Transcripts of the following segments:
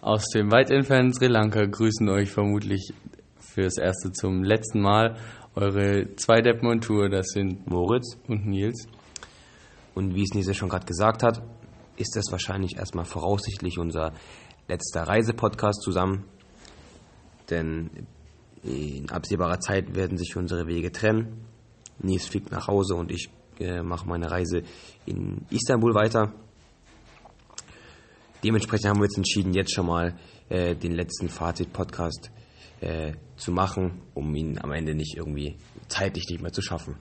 Aus dem weit entfernten Sri Lanka grüßen euch vermutlich fürs erste zum letzten Mal eure zwei Deppen-Tour. Das sind Moritz. und Nils. Und wie es Nils ja schon gerade gesagt hat, ist das wahrscheinlich erstmal voraussichtlich unser letzter Reisepodcast zusammen. Denn in absehbarer Zeit werden sich unsere Wege trennen. Nils fliegt nach Hause und ich äh, mache meine Reise in Istanbul weiter. Dementsprechend haben wir uns entschieden, jetzt schon mal äh, den letzten Fazit-Podcast äh, zu machen, um ihn am Ende nicht irgendwie zeitlich nicht mehr zu schaffen.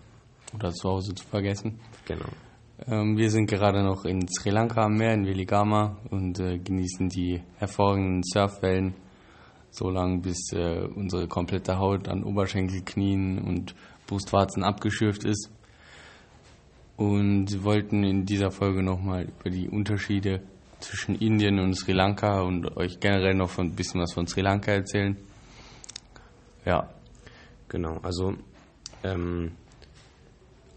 Oder zu Hause zu vergessen. Genau. Ähm, wir sind gerade noch in Sri Lanka am Meer, in Veligama und äh, genießen die hervorragenden Surfwellen, so lange bis äh, unsere komplette Haut an Oberschenkel, Knien und Brustwarzen abgeschürft ist. Und wollten in dieser Folge nochmal über die Unterschiede zwischen Indien und Sri Lanka und euch generell noch ein bisschen was von Sri Lanka erzählen. Ja, Genau, also ähm,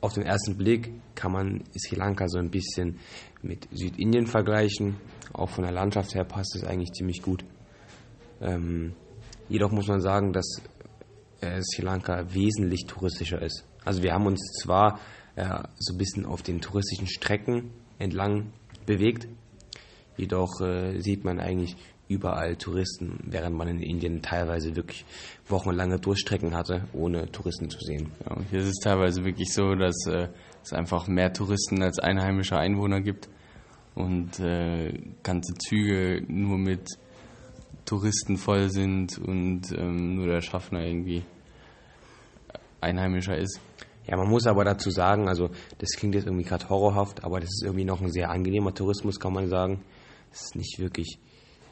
auf den ersten Blick kann man Sri Lanka so ein bisschen mit Südindien vergleichen. Auch von der Landschaft her passt es eigentlich ziemlich gut. Ähm, jedoch muss man sagen, dass äh, Sri Lanka wesentlich touristischer ist. Also wir haben uns zwar äh, so ein bisschen auf den touristischen Strecken entlang bewegt, jedoch äh, sieht man eigentlich überall Touristen, während man in Indien teilweise wirklich wochenlange Durchstrecken hatte, ohne Touristen zu sehen. Ja, hier ist es teilweise wirklich so, dass äh, es einfach mehr Touristen als einheimische Einwohner gibt und äh, ganze Züge nur mit Touristen voll sind und ähm, nur der Schaffner irgendwie einheimischer ist. Ja, man muss aber dazu sagen, also das klingt jetzt irgendwie gerade horrorhaft, aber das ist irgendwie noch ein sehr angenehmer Tourismus, kann man sagen. Es ist nicht wirklich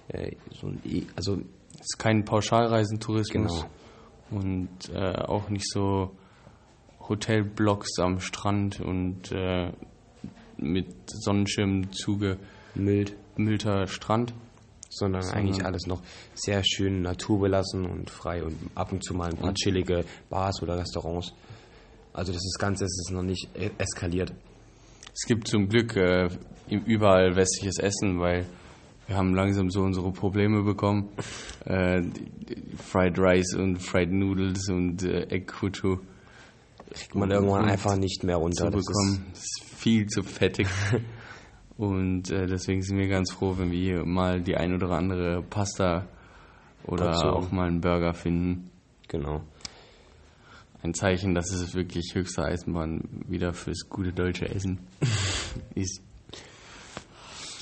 äh, so ein, E- also Es ist kein Pauschalreisentourismus Genau. und äh, auch nicht so Hotelblocks am Strand und äh, mit Sonnenschirm zugemüllter Strand. sondern Sondern- eigentlich alles noch sehr schön naturbelassen und frei und ab und zu mal ein paar chillige Bars oder Restaurants. Also das ist Ganze ist noch nicht e- eskaliert. Es gibt zum Glück äh, überall westliches Essen, weil wir haben langsam so unsere Probleme bekommen. Äh, Fried Rice und Fried Noodles und äh, Egg Kutu Kriegt man irgendwann einfach nicht mehr zu runter. Das ist, bekommen. Das ist viel zu fettig. und äh, deswegen sind wir ganz froh, wenn wir hier mal die ein oder andere Pasta oder Portion. auch mal einen Burger finden. genau. Ein Zeichen, dass es wirklich höchste Eisenbahn wieder fürs gute deutsche Essen ist.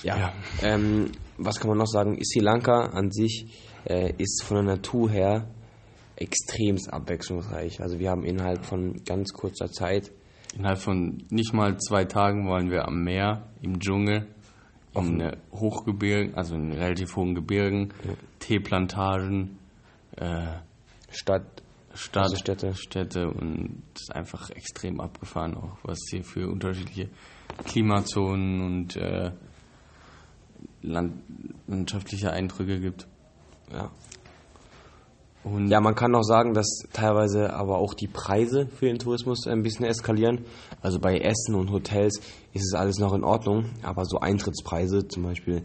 Ja. Ja. Ähm, was kann man noch sagen? Sri Lanka an sich äh, ist von der Natur her extremst abwechslungsreich. Also wir haben innerhalb von ganz kurzer Zeit Innerhalb von nicht mal zwei Tagen waren wir am Meer, im Dschungel, in äh, Hochgebirgen, also in relativ hohen Gebirgen, Teeplantagen, äh, Stadt, Stadt, Also Städte. Städte und ist einfach extrem abgefahren auch, was hier für unterschiedliche Klimazonen und äh, land landschaftliche Eindrücke gibt. ja. Und Ja, man kann auch sagen, dass teilweise aber auch die Preise für den Tourismus ein bisschen eskalieren. Also bei Essen und Hotels ist es alles noch in Ordnung, aber so Eintrittspreise, zum Beispiel,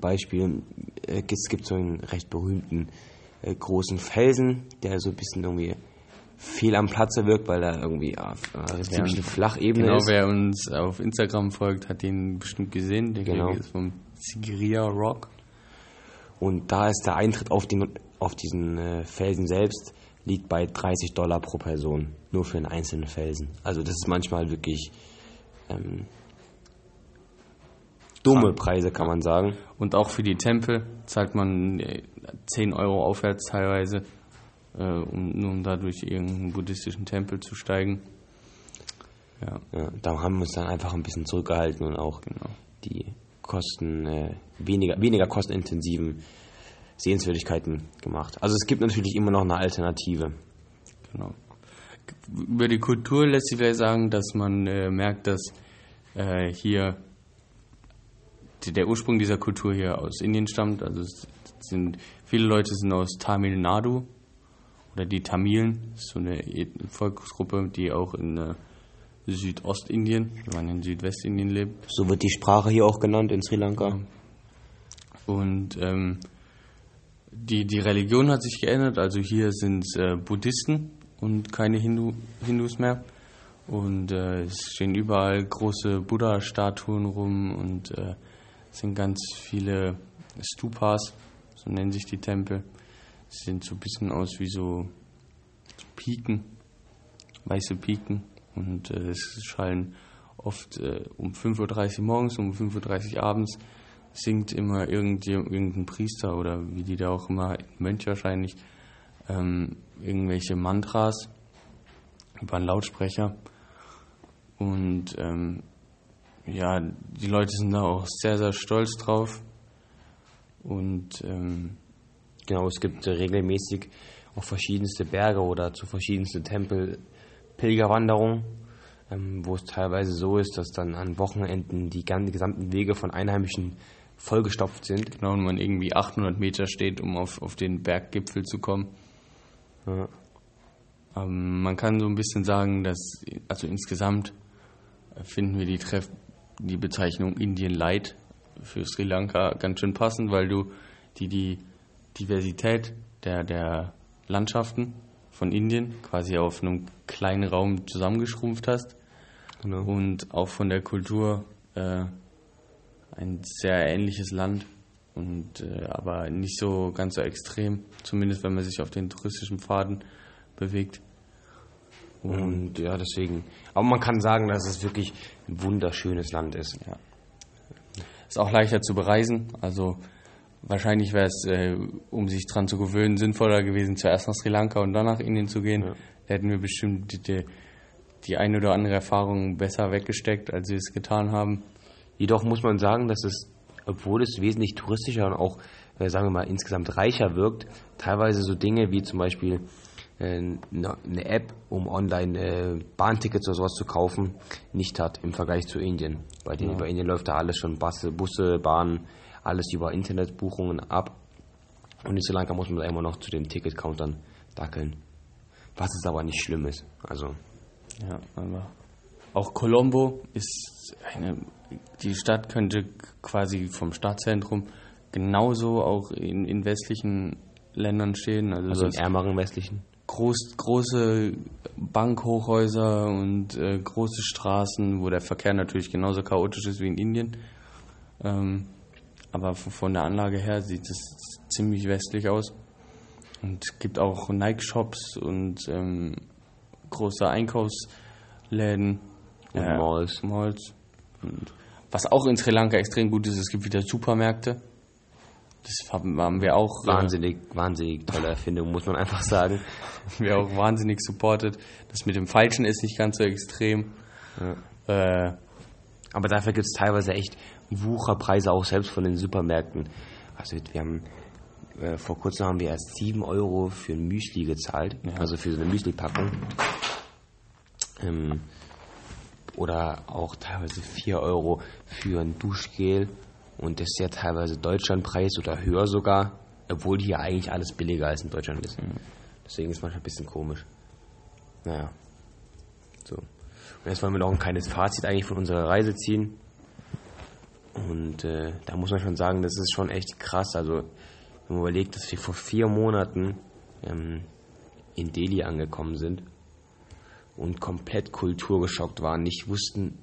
Beispiel, äh, es gibt so einen recht berühmten äh, großen Felsen, der so ein bisschen irgendwie fehl am Platze wirkt, weil er irgendwie ja, äh, ziemlich eine Flachebene genau, ist. wer uns auf Instagram folgt, hat den bestimmt gesehen. Der Genau. ist vom Sigiriya Rock. Und da ist der Eintritt auf, den, auf diesen äh, Felsen selbst liegt bei 30 Dollar pro Person, nur für einen einzelnen Felsen. Also das ist manchmal wirklich ähm, dumme Preise, kann man sagen. Und auch für die Tempel zahlt man äh, 10 Euro aufwärts teilweise, äh, um, nur um dadurch irgendeinen buddhistischen Tempel zu steigen. Ja, Ja, da haben wir uns dann einfach ein bisschen zurückgehalten und auch genau. die Kosten, äh, weniger, weniger kostenintensiven Sehenswürdigkeiten gemacht. Also es gibt natürlich immer noch eine Alternative. genau. Über die Kultur lässt sich vielleicht sagen, dass man äh, merkt, dass äh, hier der Ursprung dieser Kultur hier aus Indien stammt. Also es sind viele Leute sind aus Tamil Nadu oder die Tamilen, so eine Volksgruppe, die auch in äh, Südostindien, wenn man in Südwestindien lebt. So wird die Sprache hier auch genannt in Sri Lanka. Und ähm, die, die Religion hat sich geändert. Also hier sind es äh, Buddhisten und keine Hindu, Hindus mehr. Und äh, es stehen überall große Buddha-Statuen rum und äh, es sind ganz viele Stupas, so nennen sich die Tempel. Sie sehen so ein bisschen aus wie so Piken, weiße Piken. Und äh, es schallen oft äh, um 5.30 Uhr morgens, um 5.30 Uhr abends, singt immer irgendein Priester oder wie die da auch immer, Mönch wahrscheinlich, ähm, irgendwelche Mantras über einen Lautsprecher. Und ähm, ja, die Leute sind da auch sehr, sehr stolz drauf. Und ähm, genau, es gibt regelmäßig auf verschiedenste Berge oder zu verschiedensten Tempel Pilgerwanderungen, ähm, wo es teilweise so ist, dass dann an Wochenenden die, ganzen, gesamten Wege von Einheimischen vollgestopft sind. Genau, und man irgendwie 800 Meter steht, um auf, auf den Berggipfel zu kommen. Ja. Ähm, man kann so ein bisschen sagen, dass, also insgesamt finden wir die, Treff die Bezeichnung Indien Light für Sri Lanka ganz schön passend, weil du die, die Diversität der, der Landschaften von Indien quasi auf einem kleinen Raum zusammengeschrumpft hast. Genau. Und auch von der Kultur äh, ein sehr ähnliches Land und äh, aber nicht so ganz so extrem, zumindest wenn man sich auf den touristischen Pfaden bewegt. Und ja, deswegen. Aber man kann sagen, dass es wirklich ein wunderschönes Land ist. Ja. Ist auch leichter zu bereisen. Also wahrscheinlich wäre es, äh, um sich dran zu gewöhnen, sinnvoller gewesen, zuerst nach Sri Lanka und dann nach Indien zu gehen. Ja. Da hätten wir bestimmt die, die, die eine oder andere Erfahrung besser weggesteckt, als wir es getan haben. Jedoch muss man sagen, dass es, obwohl es wesentlich touristischer und auch, äh, sagen wir mal, insgesamt reicher wirkt, teilweise so Dinge wie zum Beispiel eine App, um online äh, Bahntickets oder sowas zu kaufen, nicht hat im Vergleich zu Indien. Bei, den, ja. bei Indien läuft da alles schon Busse, Busse, Bahnen, alles über Internetbuchungen ab. Und in Sri Lanka muss man da immer noch zu den Ticketcountern dackeln. Was es aber nicht schlimm ist. Also. Ja, aber auch Colombo ist eine, die Stadt könnte quasi vom Stadtzentrum genauso auch in, in westlichen Ländern stehen. Also, also in ärmeren westlichen? Groß, große Bankhochhäuser und äh, große Straßen, wo der Verkehr natürlich genauso chaotisch ist wie in Indien. Ähm, aber von der Anlage her sieht es ziemlich westlich aus. Und es gibt auch Nike-Shops und ähm, große Einkaufsläden. Und äh, Malls. Malls. Und was auch in Sri Lanka extrem gut ist, es gibt wieder Supermärkte. Das haben wir auch. Äh, wahnsinnig, äh, wahnsinnig tolle Erfindung, muss man einfach sagen. wir auch wahnsinnig supportet. Das mit dem Falschen ist nicht ganz so extrem. Ja. Äh, aber dafür gibt es teilweise echt Wucherpreise auch selbst von den Supermärkten. Also wir haben äh, vor kurzem haben wir erst 7 Euro für ein Müsli gezahlt, ja. also für so eine Müsli-Packung. Ähm, oder auch teilweise 4 Euro für ein Duschgel und das ist ja teilweise Deutschlandpreis oder höher sogar, obwohl hier eigentlich alles billiger als in Deutschland ist. Mhm. Deswegen ist manchmal ein bisschen komisch. Naja. So. Und jetzt wollen wir noch ein kleines Fazit eigentlich von unserer Reise ziehen. Und äh, da muss man schon sagen, das ist schon echt krass. Also, wenn man überlegt, dass wir vor vier Monaten ähm, in Delhi angekommen sind und komplett kulturgeschockt waren, nicht wussten,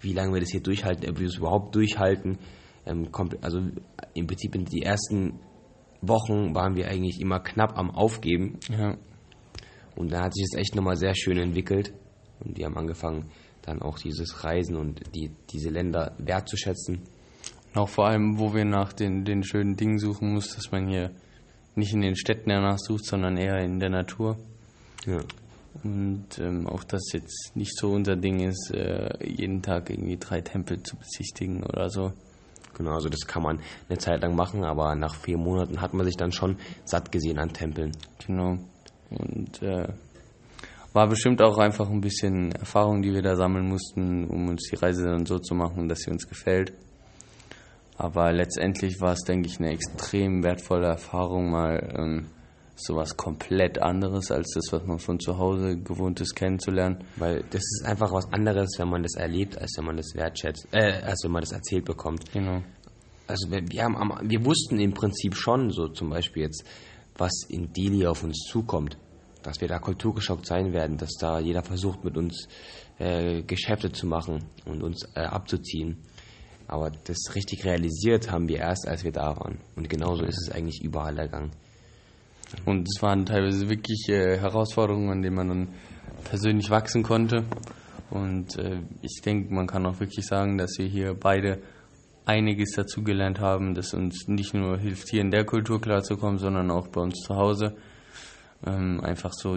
wie lange wir das hier durchhalten, ob wir es überhaupt durchhalten, ähm, also im Prinzip in die ersten Wochen waren wir eigentlich immer knapp am Aufgeben. Ja. Und da hat sich das echt nochmal sehr schön entwickelt. Und wir haben angefangen, dann auch dieses Reisen und die, diese Länder wertzuschätzen. auch vor allem, wo wir nach den, den schönen Dingen suchen muss, dass man hier nicht in den Städten danach sucht, sondern eher in der Natur. Ja. Und ähm, auch das jetzt nicht so unser Ding ist, äh, jeden Tag irgendwie drei Tempel zu besichtigen oder so. Genau, also das kann man eine Zeit lang machen, aber nach vier Monaten hat man sich dann schon satt gesehen an Tempeln. Genau. Und äh, war bestimmt auch einfach ein bisschen Erfahrung, die wir da sammeln mussten, um uns die Reise dann so zu machen, dass sie uns gefällt. Aber letztendlich war es, denke ich, eine extrem wertvolle Erfahrung, mal ähm, sowas komplett anderes als das, was man von zu Hause gewohnt ist, kennenzulernen. Weil das ist einfach was anderes, wenn man das erlebt, als wenn man das wertschätzt, äh, als wenn man das erzählt bekommt. Genau. also wir, wir, haben, wir wussten im Prinzip schon, so zum Beispiel jetzt, was in Delhi auf uns zukommt. Dass wir da kulturgeschockt sein werden, dass da jeder versucht, mit uns äh, Geschäfte zu machen und uns äh, abzuziehen. Aber das richtig realisiert haben wir erst, als wir da waren. Und genauso ist es eigentlich überall ergangen. Und es waren teilweise wirklich äh, Herausforderungen, an denen man dann persönlich wachsen konnte. Und äh, ich denke, man kann auch wirklich sagen, dass wir hier beide einiges dazugelernt haben, das uns nicht nur hilft, hier in der Kultur klarzukommen, sondern auch bei uns zu Hause. Ähm, einfach so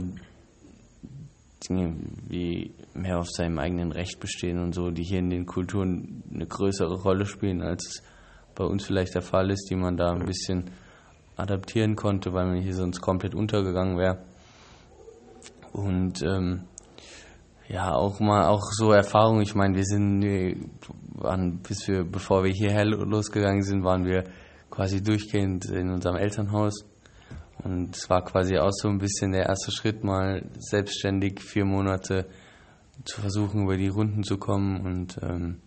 Dinge wie mehr auf seinem eigenen Recht bestehen und so, die hier in den Kulturen eine größere Rolle spielen, als es bei uns vielleicht der Fall ist, die man da ein bisschen adaptieren konnte, weil man hier sonst komplett untergegangen wäre. Und ähm, ja, auch mal auch so Erfahrungen. Ich meine, wir sind äh, waren, bis wir, bevor wir hierher losgegangen sind, waren wir quasi durchgehend in unserem Elternhaus. Und es war quasi auch so ein bisschen der erste Schritt, mal selbstständig vier Monate zu versuchen, über die Runden zu kommen und ähm,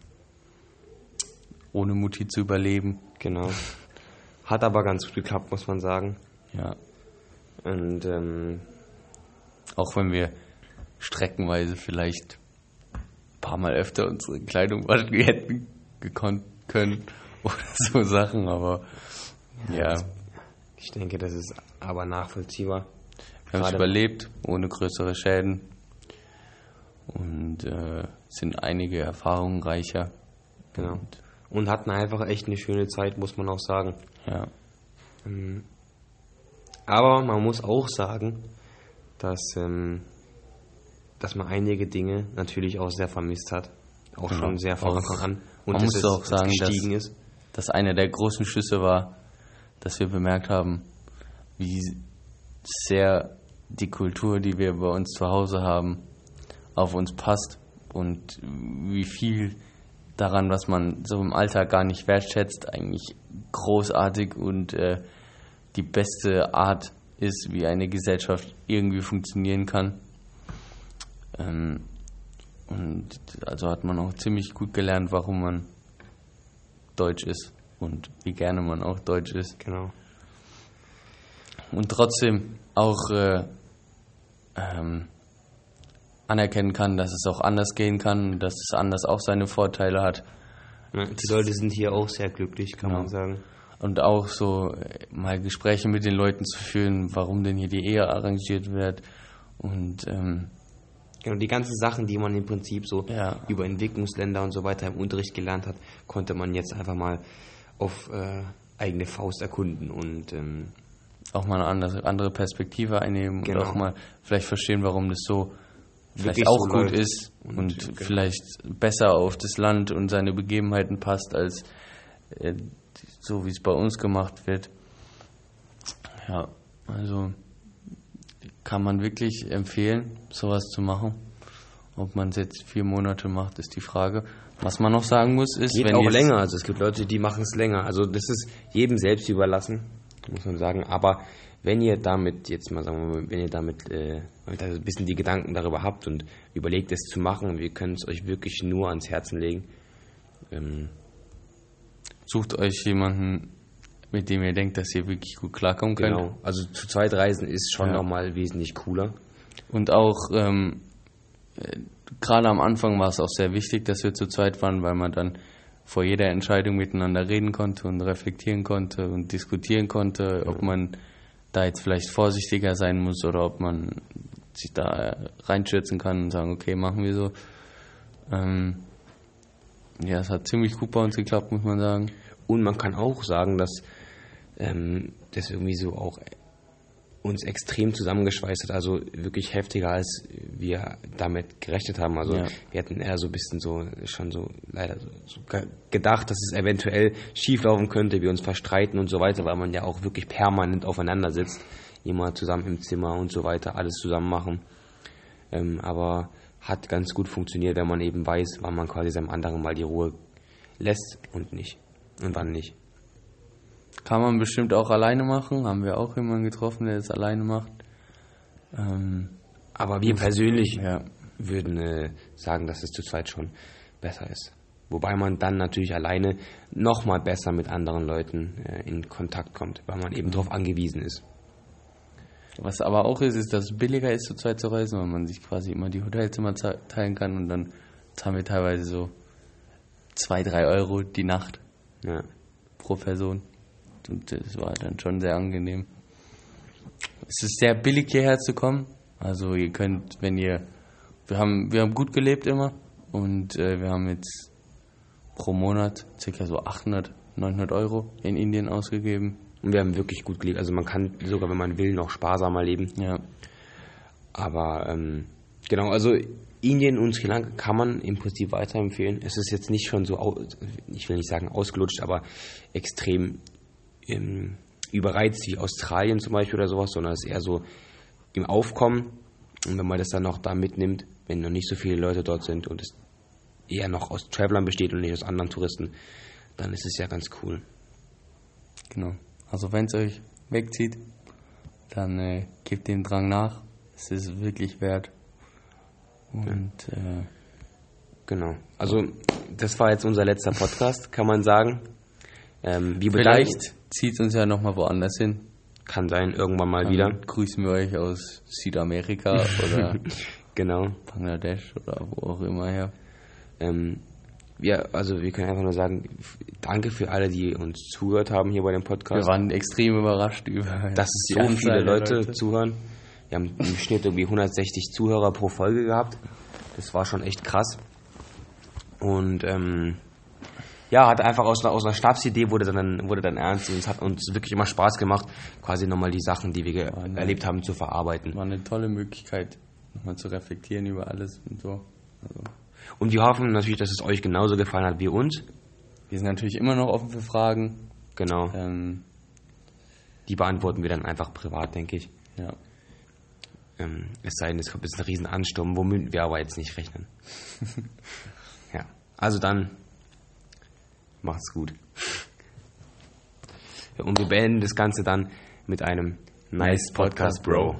ohne Mutti zu überleben. Genau. Hat aber ganz gut geklappt, muss man sagen. Ja, Und ähm, auch wenn wir streckenweise vielleicht ein paar Mal öfter unsere Kleidung waschen hätten gekonnt können oder so Sachen, aber ja, ich denke, das ist aber nachvollziehbar. wir haben es überlebt, ohne größere Schäden und äh, sind einige Erfahrungen reicher. Genau. Und, Und hatten einfach echt eine schöne Zeit, muss man auch sagen. Ja, Aber man muss auch sagen, dass, ähm, dass man einige Dinge natürlich auch sehr vermisst hat. Auch Genau. schon sehr von Anfang an. man dass muss auch sagen, gestiegen dass- ist. dass einer der großen Schlüsse war, dass wir bemerkt haben, wie sehr die Kultur, die wir bei uns zu Hause haben, auf uns passt und wie viel daran, was man so im Alltag gar nicht wertschätzt, eigentlich großartig und äh, die beste Art ist, wie eine Gesellschaft irgendwie funktionieren kann. Ähm, und also hat man auch ziemlich gut gelernt, warum man Deutsch ist und wie gerne man auch Deutsch ist. Genau. Und trotzdem auch äh, ähm, anerkennen kann, dass es auch anders gehen kann, dass es anders auch seine Vorteile hat. Ja, Die Leute sind hier auch sehr glücklich, kann Genau. man sagen. Und auch so äh, mal Gespräche mit den Leuten zu führen, warum denn hier die Ehe arrangiert wird. Und ähm, Genau, die ganzen Sachen, die man im Prinzip so Ja. über Entwicklungsländer und so weiter im Unterricht gelernt hat, konnte man jetzt einfach mal auf äh, eigene Faust erkunden und ähm, auch mal eine andere, andere Perspektive einnehmen Genau. und auch mal vielleicht verstehen, warum das so vielleicht auch so gut ist und, Und, genau. vielleicht besser auf das Land und seine Begebenheiten passt, als äh, so wie es bei uns gemacht wird. Ja, also kann man wirklich empfehlen, sowas zu machen. Ob man es jetzt vier Monate macht, ist die Frage. Was man noch sagen muss, ist, geht wenn auch länger. Also es gibt Leute, die machen es länger. Also das ist jedem selbst überlassen, muss man sagen. Aber wenn ihr damit jetzt mal sagen wir mal, wenn ihr damit äh, ein bisschen die Gedanken darüber habt und überlegt es zu machen, wir können es euch wirklich nur ans Herzen legen. Ähm, sucht euch jemanden, mit dem ihr denkt, dass ihr wirklich gut klarkommen könnt. genau. Also zu zweit reisen ist schon Ja. nochmal wesentlich cooler. Und auch ähm, äh, gerade am Anfang war es auch sehr wichtig, dass wir zu zweit waren, weil man dann vor jeder Entscheidung miteinander reden konnte und reflektieren konnte und diskutieren konnte, ob man da jetzt vielleicht vorsichtiger sein muss oder ob man sich da äh, reinstürzen kann und sagen, okay, machen wir so. Ähm, ja, es hat ziemlich gut bei uns geklappt, muss man sagen. Und man kann auch sagen, dass ähm, das irgendwie so auch uns extrem zusammengeschweißt hat, also wirklich heftiger, als wir damit gerechnet haben. Also Ja. wir hatten eher so ein bisschen so schon so leider so, so ge- gedacht, dass es eventuell schieflaufen könnte, wir uns verstreiten und so weiter, weil man ja auch wirklich permanent aufeinander sitzt, immer zusammen im Zimmer und so weiter, alles zusammen machen. Ähm, aber hat ganz gut funktioniert, wenn man eben weiß, wann man quasi seinem anderen mal die Ruhe lässt und nicht. Und wann nicht. Kann man bestimmt auch alleine machen. Haben wir auch jemanden getroffen, der das alleine macht. Ähm, Aber wir persönlich ja. würden äh, sagen, dass es zu zweit schon besser ist. Wobei man dann natürlich alleine nochmal besser mit anderen Leuten äh, in Kontakt kommt, weil man eben darauf angewiesen ist. Was aber auch ist, ist, dass es billiger ist, zu zweit zu reisen, weil man sich quasi immer die Hotelzimmer teilen kann und dann zahlen wir teilweise so 2, 3 Euro die Nacht Ja. pro Person. Und das war dann schon sehr angenehm. Es ist sehr billig hierher zu kommen. Also ihr könnt, wenn ihr, wir haben, wir haben gut gelebt immer und äh, wir haben jetzt pro Monat circa so 800, 900 Euro in Indien ausgegeben. Und wir haben wirklich gut gelebt. Also man kann sogar, wenn man will, noch sparsamer leben. Ja, Aber ähm, genau, also Indien und Sri Lanka kann man im Prinzip weiterempfehlen. Es ist jetzt nicht schon so, ich will nicht sagen ausgelutscht, aber extrem ähm, überreizt wie Australien zum Beispiel oder sowas, sondern es ist eher so im Aufkommen. Und wenn man das dann noch da mitnimmt, wenn noch nicht so viele Leute dort sind und es eher noch aus Travelern besteht und nicht aus anderen Touristen, dann ist es ja ganz cool. genau. Also wenn es euch wegzieht, dann äh, gebt dem Drang nach. Es ist wirklich wert. Und äh, Genau. Also das war jetzt unser letzter Podcast, kann man sagen. Ähm, wir vielleicht zieht uns ja nochmal woanders hin. kann sein, irgendwann mal Dann wieder. grüßen wir euch aus Südamerika oder Genau. Bangladesch oder wo auch immer her. Ähm, ja, also wir können einfach nur sagen, danke für alle, die uns zugehört haben hier bei dem Wir Podcast. waren extrem überrascht über Dass so Anzahl viele der Leute, zuhören. Wir haben im Schnitt irgendwie 160 Zuhörer pro Folge gehabt. Das war schon echt krass. Und ähm, ja, hat einfach aus einer, aus einer Schnapsidee wurde dann, wurde dann ernst und es hat uns wirklich immer Spaß gemacht, quasi nochmal die Sachen, die wir ge- ne. erlebt haben, zu verarbeiten. War eine tolle Möglichkeit, nochmal zu reflektieren über alles und so. Also, Und wir hoffen natürlich, dass es euch genauso gefallen hat wie uns. wir sind natürlich immer noch offen für Fragen. Genau. Ähm, Die beantworten wir dann einfach privat, denke ich. ja. Ähm, es sei denn, es kommt jetzt ein riesen Ansturm, womit wir aber jetzt nicht rechnen. ja, also dann macht's gut. Und wir beenden das Ganze dann mit einem Nice Podcast, Bro.